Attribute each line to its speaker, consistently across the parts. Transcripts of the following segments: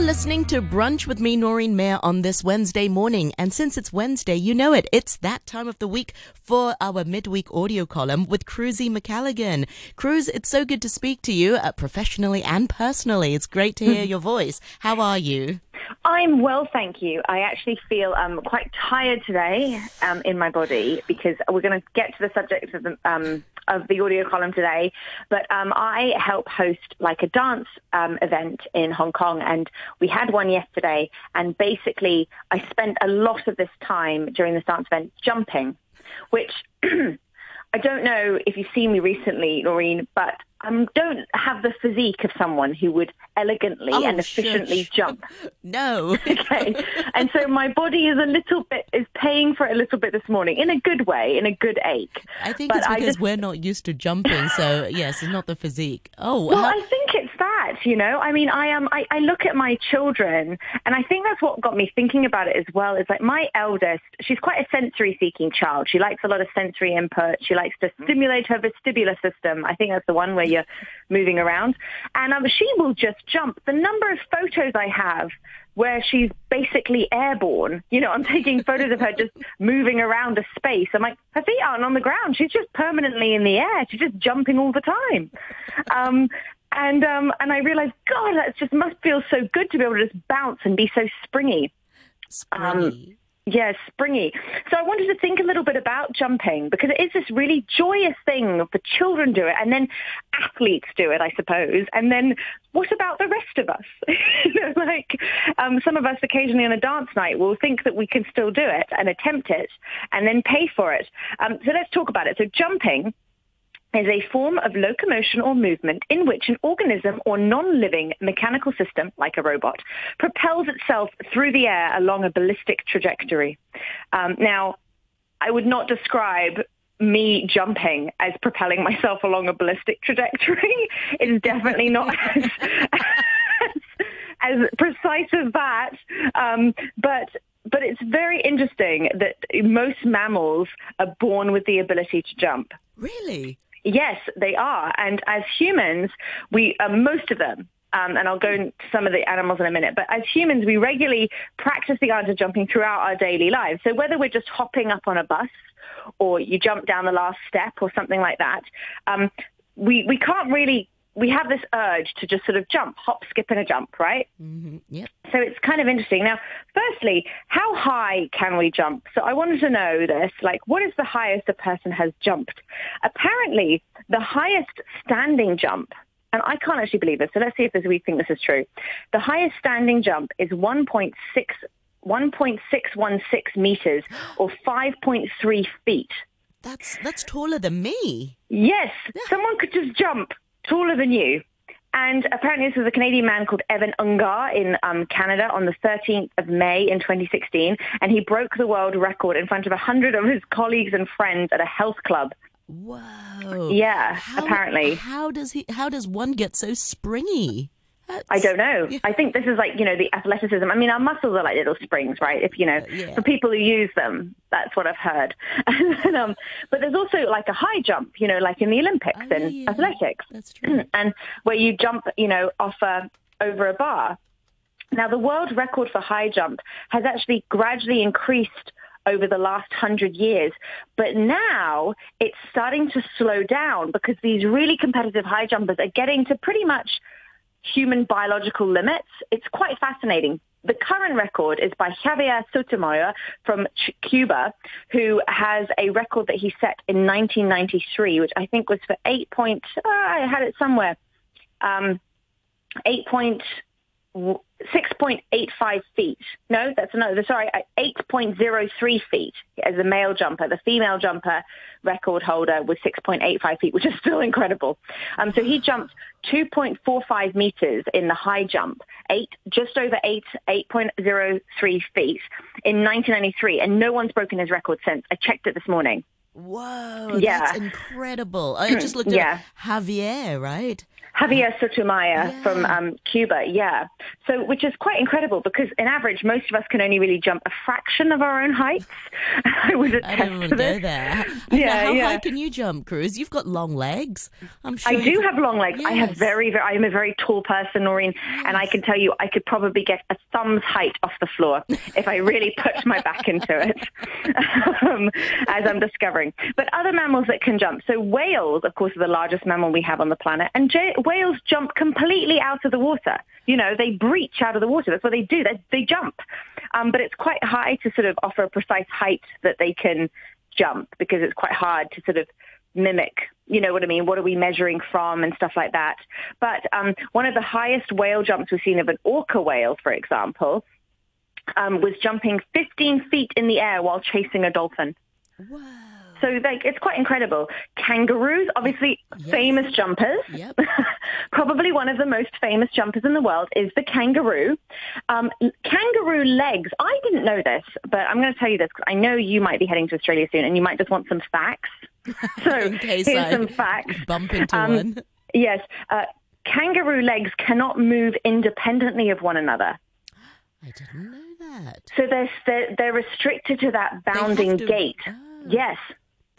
Speaker 1: You're listening to Brunch with me, Noreen Mayer, on this Wednesday morning. And since it's Wednesday, you know it. It's that time of the week for our midweek audio column with Cruzy Macalligan. Cruz, it's so good to speak to you uh, professionally and personally. It's great to hear your voice. How are you?
Speaker 2: I'm well, thank you. I actually feel um, quite tired today um, in my body because we're going to get to the subject of the, um, of the audio column today. But um, I help host like a dance um, event in Hong Kong, and we had one yesterday. And basically, I spent a lot of this time during this dance event jumping, which I don't know if you've seen me recently, Noreen, but I don't have the physique of someone who would elegantly
Speaker 1: Oh,
Speaker 2: and efficiently
Speaker 1: shush.
Speaker 2: jump.
Speaker 1: No.
Speaker 2: okay. And so my body is a little bit, is paying for it a little bit this morning in a good way, in a good ache.
Speaker 1: I think
Speaker 2: But
Speaker 1: it's because
Speaker 2: just-
Speaker 1: we're not used to jumping. So, yes, it's not the physique. Oh,
Speaker 2: Well,
Speaker 1: how-
Speaker 2: I think you know. I mean, I am. I, I look at my children, and I think that's what got me thinking about it as well. Is like my eldest, she's quite a sensory-seeking child. She likes a lot of sensory input. She likes to stimulate her vestibular system. I think that's the one where you're moving around, and um, she will just jump. The number of photos I have where she's basically airborne. You know, I'm taking photos of her just moving around a space. I'm like, her feet aren't on the ground. She's just permanently in the air. She's just jumping all the time. Um, and um, and I realized, God, that just must feel so good to be able to just bounce and be so springy.
Speaker 1: springy.
Speaker 2: Yeah, springy. So I wanted to think a little bit about jumping because it is this really joyous thing for children do it and then athletes do it, I suppose. And then what about the rest of us? Like um, some of us occasionally on a dance night will think that we can still do it and attempt it and then pay for it. Um, so let's talk about it. So jumping is a form of locomotion or movement in which an organism or non-living mechanical system, like a robot, propels itself through the air along a ballistic trajectory. Um, now, I would not describe me jumping as propelling myself along a ballistic trajectory. It is definitely not as, as precise as that. Um, but but it's very interesting that most mammals are born with the ability to jump.
Speaker 1: Really?
Speaker 2: Yes, they are. And as humans, we, uh, most of them, um, and I'll go into some of the animals in a minute, but as humans, we regularly practice the art of jumping throughout our daily lives. So whether we're just hopping up on a bus or you jump down the last step or something like that, um, we, we can't really, we have this urge to just sort of jump, hop, skip, and a jump, right?
Speaker 1: hmm Yep.
Speaker 2: So it's kind of interesting. Now, firstly, how high can we jump? So I wanted to know this, like what is the highest a person has jumped? Apparently, the highest standing jump, and I can't actually believe this, so let's see if this, we think this is true. The highest standing jump is 1.6 1.616 meters or 5.3 feet.
Speaker 1: That's that's taller than me.
Speaker 2: Yes, someone could just jump taller than you. And apparently this was a Canadian man called Evan Ungar in um, Canada on the 13th of May in 2016. And he broke the world record in front of 100 of his colleagues and friends at a health club.
Speaker 1: Whoa.
Speaker 2: Yeah,
Speaker 1: How-
Speaker 2: apparently.
Speaker 1: How does he? How does one get so springy?
Speaker 2: I don't know. I think this is like, you know, the athleticism. I mean, our muscles are like little springs, right? If, you know,
Speaker 1: yeah.
Speaker 2: for people who use them, that's what I've heard. and, um, but there's also like a high jump, you know, like in the Olympics
Speaker 1: Oh,
Speaker 2: and
Speaker 1: yeah.
Speaker 2: athletics.
Speaker 1: That's true.
Speaker 2: and where you jump, you know, off a, over a bar. Now, the world record for high jump has actually gradually increased over the last hundred years, but now it's starting to slow down because these really competitive high jumpers are getting to pretty much human biological limits. It's quite fascinating. The current record is by Javier Sotomayor from Cuba, who has a record that he set in 1993, which I think was for 8 point, uh, I had it somewhere, um, 8 point, 6.85 feet. No, that's no, sorry, uh, 8.03 feet as a male jumper. The female jumper record holder was 6.85 feet, which is still incredible. Um, so he jumped 2.45 meters in the high jump, eight, just over eight, 8.03 feet in 1993, and no one's broken his record since. I checked it this morning.
Speaker 1: Whoa,
Speaker 2: Yeah.
Speaker 1: that's incredible. I just looked at
Speaker 2: Yeah.
Speaker 1: Javier, right?
Speaker 2: Javier Sotomayor yeah. from um, Cuba, yeah. So, which is quite incredible because, in average, most of us can only really jump a fraction of our own heights.
Speaker 1: I would attest I don't want to go there. Yeah, how yeah. high can you jump, Cruz? You've got long legs. I'm sure.
Speaker 2: I do have long legs. Yes. I have very, very. I am a very tall person, Noreen, yes. and I can tell you, I could probably get a thumb's height off the floor if I really put my back into it, um, as I'm discovering. But other mammals that can jump. So whales, of course, are the largest mammal we have on the planet, and j- whales jump completely out of the water. You know, they breach out of the water. That's what they do. They, they jump. Um, but it's quite high to sort of offer a precise height that they can jump because it's quite hard to sort of mimic, you know what I mean? What are we measuring from and stuff like that. But um, one of the highest whale jumps we've seen of an orca whale, for example, um, was jumping 15 feet in the air while chasing a dolphin. Whoa. So like it's quite incredible. Kangaroos, obviously yes. famous jumpers. Yep. Probably one of the most famous jumpers in the world is the kangaroo. Um, kangaroo legs. I didn't know this, but I'm going to tell you this because I know you might be heading to Australia soon, and you might just want some facts.
Speaker 1: So here's I some facts. Bump into um, one.
Speaker 2: Yes, uh, kangaroo legs cannot move independently of one another.
Speaker 1: I didn't know that.
Speaker 2: So they're they're, they're restricted to that bounding to, gait. Oh. Yes.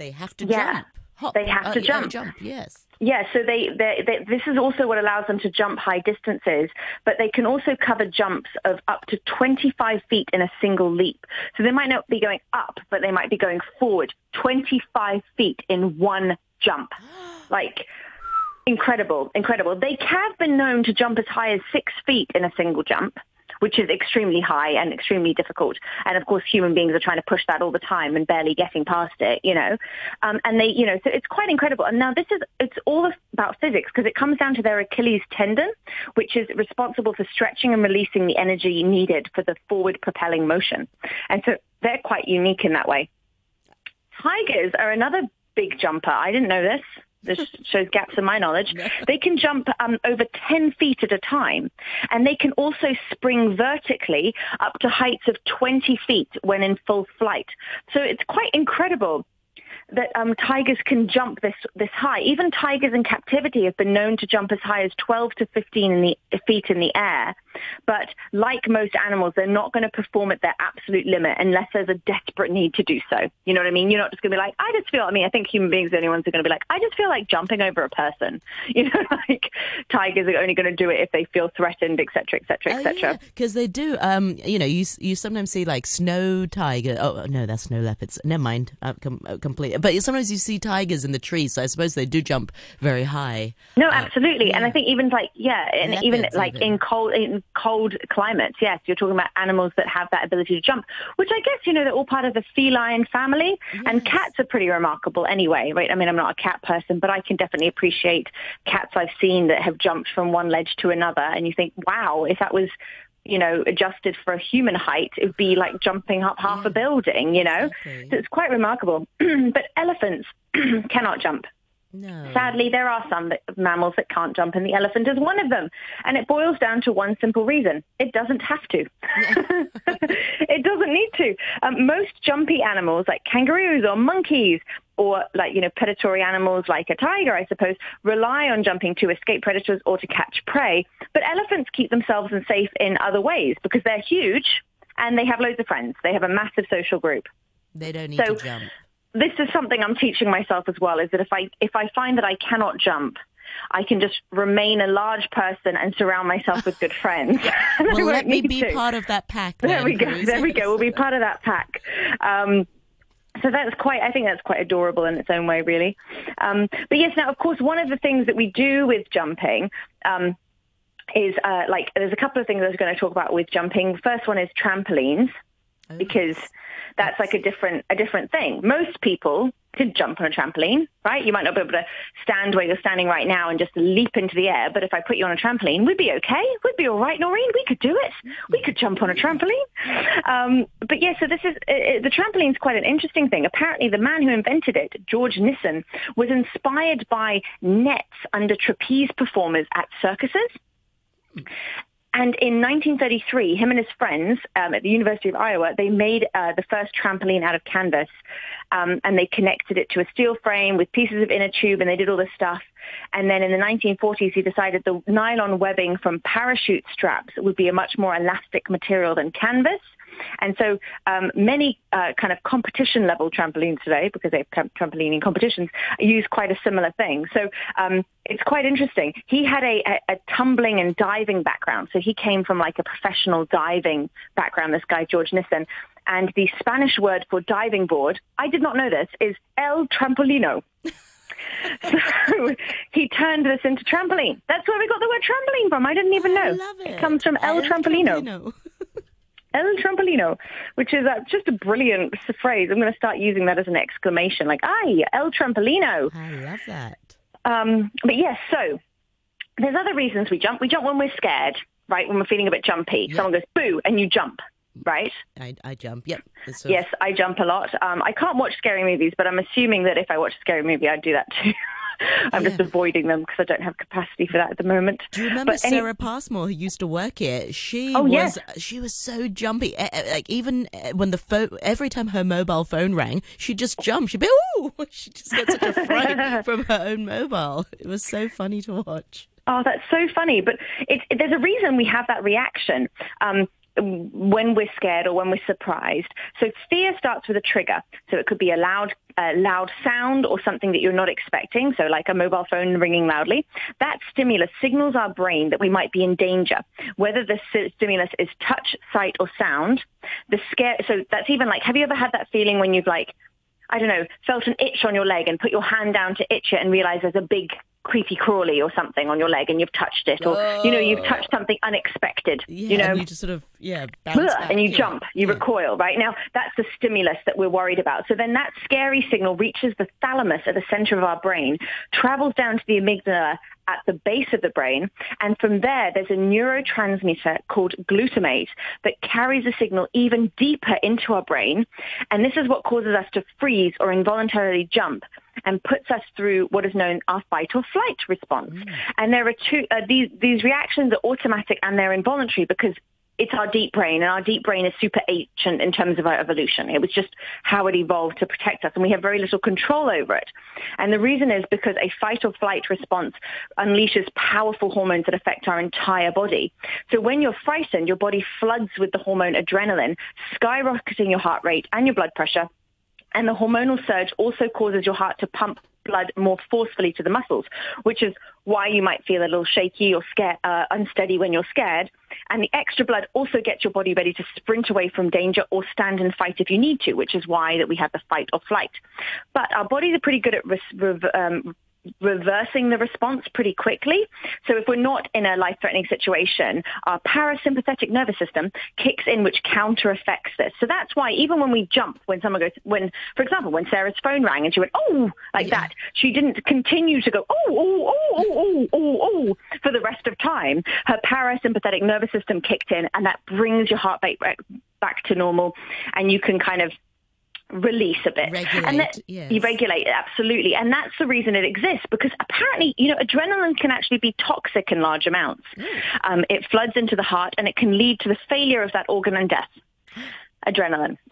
Speaker 1: They have to yeah. jump.
Speaker 2: Hop. They have to uh, jump.
Speaker 1: jump, yes.
Speaker 2: Yeah, so they, they, they, this is also what allows them to jump high distances, but they can also cover jumps of up to 25 feet in a single leap. So they might not be going up, but they might be going forward 25 feet in one jump. Like, incredible, incredible. They have been known to jump as high as six feet in a single jump which is extremely high and extremely difficult. And of course, human beings are trying to push that all the time and barely getting past it, you know. Um, and they, you know, so it's quite incredible. And now this is, it's all about physics because it comes down to their Achilles tendon, which is responsible for stretching and releasing the energy needed for the forward propelling motion. And so they're quite unique in that way. Tigers are another big jumper. I didn't know this this shows gaps in my knowledge. They can jump um, over 10 feet at a time. And they can also spring vertically up to heights of 20 feet when in full flight. So it's quite incredible that um, tigers can jump this this high. Even tigers in captivity have been known to jump as high as 12 to 15 in the, feet in the air. But like most animals, they're not going to perform at their absolute limit unless there's a desperate need to do so. You know what I mean? You're not just going to be like, I just feel. I mean, I think human beings are the only ones who are going to be like, I just feel like jumping over a person. You know, like tigers are only going to do it if they feel threatened, etc., etc., etc.
Speaker 1: Because they do. Um, you know, you you sometimes see like snow tiger. Oh no, that's snow leopards. Never mind. Uh, com- uh, complete but sometimes you see tigers in the trees, so I suppose they do jump very high.
Speaker 2: No, uh, absolutely, yeah. and I think even like yeah, and Leopards even like even. in cold in cold climates, yes, you're talking about animals that have that ability to jump, which I guess you know they're all part of the feline family, yes. and cats are pretty remarkable anyway, right? I mean, I'm not a cat person, but I can definitely appreciate cats I've seen that have jumped from one ledge to another, and you think, wow, if that was you know, adjusted for a human height, it would be like jumping up half yeah. a building, you know? Exactly. So it's quite remarkable. but elephants cannot jump. No. Sadly, there are some that, mammals that can't jump, and the elephant is one of them. And it boils down to one simple reason. It doesn't have to. It doesn't need to. Um, most jumpy animals, like kangaroos or monkeys, or like, you know, predatory animals like a tiger, I suppose, rely on jumping to escape predators or to catch prey. But elephants keep themselves safe in other ways because they're huge and they have loads of friends. They have a massive social group.
Speaker 1: They don't need so, to jump
Speaker 2: this is something I'm teaching myself as well, is that if I, if I find that I cannot jump, I can just remain a large person and surround myself with good friends.
Speaker 1: well, let me be to. part of that pack. Then,
Speaker 2: there we go. There we go. We'll be part of that pack. Um, so that's quite, I think that's quite adorable in its own way, really. Um, but yes, now, of course, one of the things that we do with jumping um, is uh, like, there's a couple of things I was going to talk about with jumping. First one is trampolines, oh. because that's like a different a different thing. Most people could jump on a trampoline, right? You might not be able to stand where you're standing right now and just leap into the air, but if I put you on a trampoline, we'd be okay. We'd be all right, Noreen. We could do it. We could jump on a trampoline. Um, but yeah, so this is uh, the trampoline's quite an interesting thing. Apparently, the man who invented it, George Nissen, was inspired by nets under trapeze performers at circuses. And in 1933, him and his friends um, at the University of Iowa, they made uh, the first trampoline out of canvas, um, and they connected it to a steel frame with pieces of inner tube, and they did all this stuff. And then in the 1940s, he decided the nylon webbing from parachute straps would be a much more elastic material than canvas. And so um, many uh, kind of competition level trampolines today, because they have trampolining competitions, use quite a similar thing. So um, it's quite interesting. He had a, a, a, tumbling and diving background. So he came from like a professional diving background, this guy, George Nissen. And the Spanish word for diving board, I did not know this, is el trampolino. so he turned this into trampoline. That's where we got the word trampoline from. I didn't even know.
Speaker 1: I love it.
Speaker 2: it comes from el, el trampolino. trampolino. El Trampolino, which is uh, just a brilliant phrase. I'm going to start using that as an exclamation, like, "Ay, El Trampolino."
Speaker 1: I love that.
Speaker 2: Um, but yes, so there's other reasons we jump. We jump when we're scared, right? When we're feeling a bit jumpy. Yep. Someone goes boo, and you jump, right?
Speaker 1: I, I jump. Yep.
Speaker 2: Yes, I jump a lot. Um, I can't watch scary movies, but I'm assuming that if I watch a scary movie, I'd do that too. I'm yeah. just avoiding them because I don't have capacity for that at the moment.
Speaker 1: Do you remember but Sarah any... Passmore who used to work here? She oh, was yes. she was so jumpy. Like even when the phone, every time her mobile phone rang, she'd just jump. She'd be oh, she just got such a fright from her own mobile. It was so funny to watch.
Speaker 2: Oh, that's so funny. But it, it, there's a reason we have that reaction. Um, when we're scared or when we're surprised. So fear starts with a trigger. So it could be a loud, uh, loud sound or something that you're not expecting. So like a mobile phone ringing loudly. That stimulus signals our brain that we might be in danger. Whether the stimulus is touch, sight, or sound, the scare. So that's even like, have you ever had that feeling when you've like, I don't know, felt an itch on your leg and put your hand down to itch it and realize there's a big creepy crawly or something on your leg and you've touched it or oh. you know you've touched something unexpected
Speaker 1: yeah,
Speaker 2: you know
Speaker 1: you just sort of yeah back,
Speaker 2: and you
Speaker 1: yeah.
Speaker 2: jump you yeah. recoil right now that's the stimulus that we're worried about so then that scary signal reaches the thalamus at the center of our brain travels down to the amygdala at the base of the brain. And from there, there's a neurotransmitter called glutamate that carries the signal even deeper into our brain. And this is what causes us to freeze or involuntarily jump and puts us through what is known our fight or flight response. Mm. And there are two, uh, these, these reactions are automatic and they're involuntary because it's our deep brain, and our deep brain is super ancient in terms of our evolution. It was just how it evolved to protect us, and we have very little control over it. And the reason is because a fight or flight response unleashes powerful hormones that affect our entire body. So when you're frightened, your body floods with the hormone adrenaline, skyrocketing your heart rate and your blood pressure, and the hormonal surge also causes your heart to pump blood more forcefully to the muscles, which is why you might feel a little shaky or scared, uh, unsteady when you're scared. And the extra blood also gets your body ready to sprint away from danger or stand and fight if you need to, which is why that we have the fight or flight. But our bodies are pretty good at res- um, reversing the response pretty quickly. So if we're not in a life-threatening situation, our parasympathetic nervous system kicks in, which counter affects this. So that's why even when we jump, when someone goes, when, for example, when Sarah's phone rang and she went, oh, like yeah. that, she didn't continue to go, oh, oh, oh, oh, oh, oh, oh for the rest of time. Her parasympathetic nervous system kicked in and that brings your heart rate back to normal and you can kind of release a bit.
Speaker 1: Regulate,
Speaker 2: and that,
Speaker 1: yes.
Speaker 2: You regulate, it, absolutely. And that's the reason it exists, because apparently, you know, adrenaline can actually be toxic in large amounts. Mm. Um, it floods into the heart and it can lead to the failure of that organ and death adrenaline.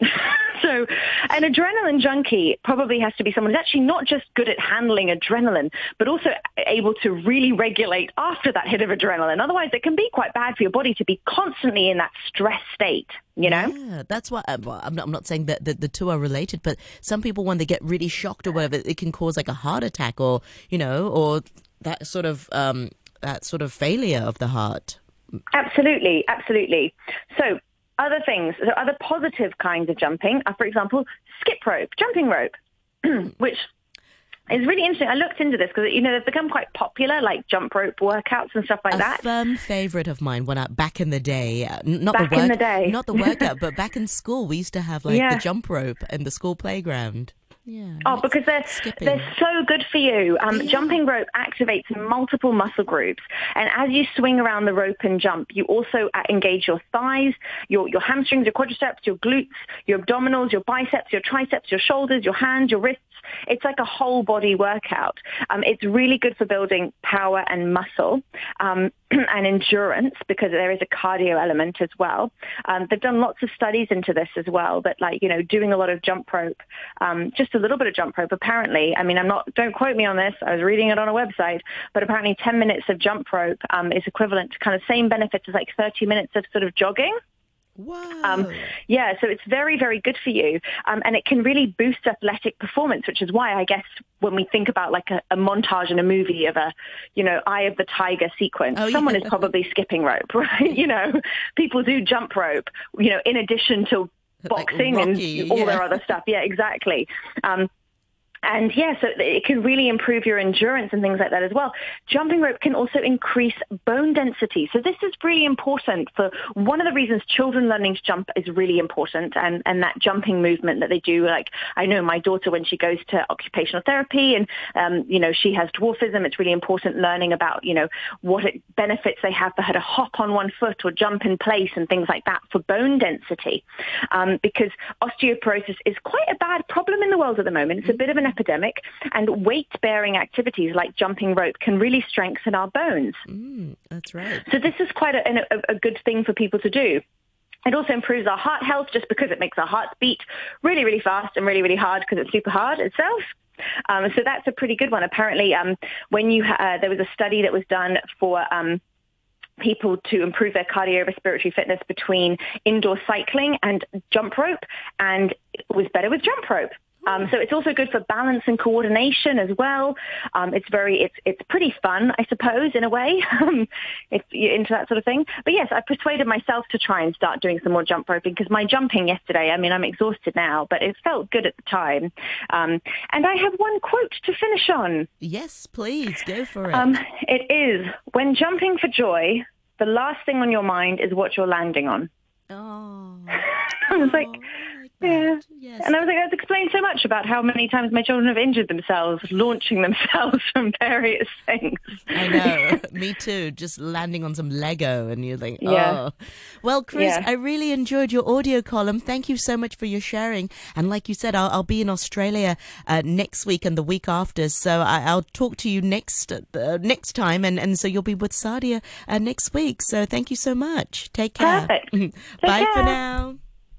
Speaker 2: so an adrenaline junkie probably has to be someone who's actually not just good at handling adrenaline, but also able to really regulate after that hit of adrenaline. Otherwise, it can be quite bad for your body to be constantly in that stress state. You know?
Speaker 1: Yeah, that's why I'm, I'm, not, I'm not saying that the, the two are related, but some people, when they get really shocked or whatever, it can cause like a heart attack or, you know, or that sort of, um, that sort of failure of the heart.
Speaker 2: Absolutely, absolutely. So other things, so other positive kinds of jumping are, for example, skip rope, jumping rope, which is really interesting. I looked into this because you know they've become quite popular, like jump rope workouts and stuff like
Speaker 1: a
Speaker 2: that.
Speaker 1: A firm favorite of mine when I back in the day, uh, not
Speaker 2: back
Speaker 1: the work,
Speaker 2: in the day,
Speaker 1: not the workout, but back in school, we used to have like yeah. the jump rope in the school playground.
Speaker 2: Yeah, oh, because they're skipping. they're so good for you. Um, yeah. Jumping rope activates multiple muscle groups, and as you swing around the rope and jump, you also uh, engage your thighs, your your hamstrings, your quadriceps, your glutes, your abdominals, your biceps, your triceps, your shoulders, your hands, your wrists, it's like a whole body workout. Um, it's really good for building power and muscle um, and endurance because there is a cardio element as well. Um, they've done lots of studies into this as well, but like, you know, doing a lot of jump rope, um, just a little bit of jump rope apparently. I mean, I'm not, don't quote me on this. I was reading it on a website, but apparently 10 minutes of jump rope um, is equivalent to kind of same benefits as like 30 minutes of sort of jogging.
Speaker 1: Wow.
Speaker 2: Um, yeah, so it's very, very good for you. Um, and it can really boost athletic performance, which is why I guess when we think about like a, a montage in a movie of a, you know, Eye of the Tiger sequence,
Speaker 1: Oh,
Speaker 2: someone
Speaker 1: yeah.
Speaker 2: is probably skipping rope, right? you know, people do jump rope, you know, in addition to
Speaker 1: Like
Speaker 2: boxing
Speaker 1: Rocky,
Speaker 2: and all their other stuff. Yeah, exactly. Um, and yeah, so it can really improve your endurance and things like that as well. Jumping rope can also increase bone density. So this is really important for one of the reasons children learning to jump is really important and, and that jumping movement that they do. Like I know my daughter when she goes to occupational therapy and, um, you know, she has dwarfism. It's really important learning about, you know, what it benefits they have for her to hop on one foot or jump in place and things like that for bone density. Um, because osteoporosis is quite a bad problem in the world at the moment. It's a bit of an epidemic and weight-bearing activities like jumping rope can really strengthen our bones.
Speaker 1: Mm, that's right.
Speaker 2: So this is quite a, a, a good thing for people to do. It also improves our heart health just because it makes our hearts beat really, really fast and really, really hard because it's super hard itself. Um, so that's a pretty good one. Apparently, um, when you ha- uh, there was a study that was done for um, people to improve their cardiorespiratory fitness between indoor cycling and jump rope, and it was better with jump rope. Um, so it's also good for balance and coordination as well. Um, it's very, it's it's pretty fun, I suppose, in a way, um, if you're into that sort of thing. But yes, I persuaded myself to try and start doing some more jump roping because my jumping yesterday, I mean, I'm exhausted now, but it felt good at the time. Um, and I have one quote to finish on.
Speaker 1: Yes, please go for it.
Speaker 2: Um, it is when jumping for joy, the last thing on your mind is what you're landing on.
Speaker 1: oh,
Speaker 2: I was like yeah.
Speaker 1: Yes.
Speaker 2: And I was like, that's explained so much about how many times my children have injured themselves launching themselves from various things.
Speaker 1: I know. Me too. Just landing on some Lego and you think,
Speaker 2: Yeah.
Speaker 1: oh. Well, Chris,
Speaker 2: Yeah.
Speaker 1: I really enjoyed your audio column. Thank you so much for your sharing. And like you said, I'll, I'll be in Australia uh, next week and the week after. So I, I'll talk to you next uh, next time. And, and so you'll be with Sadia uh, next week. So thank you so much. Take care.
Speaker 2: Perfect. Take
Speaker 1: Bye for now.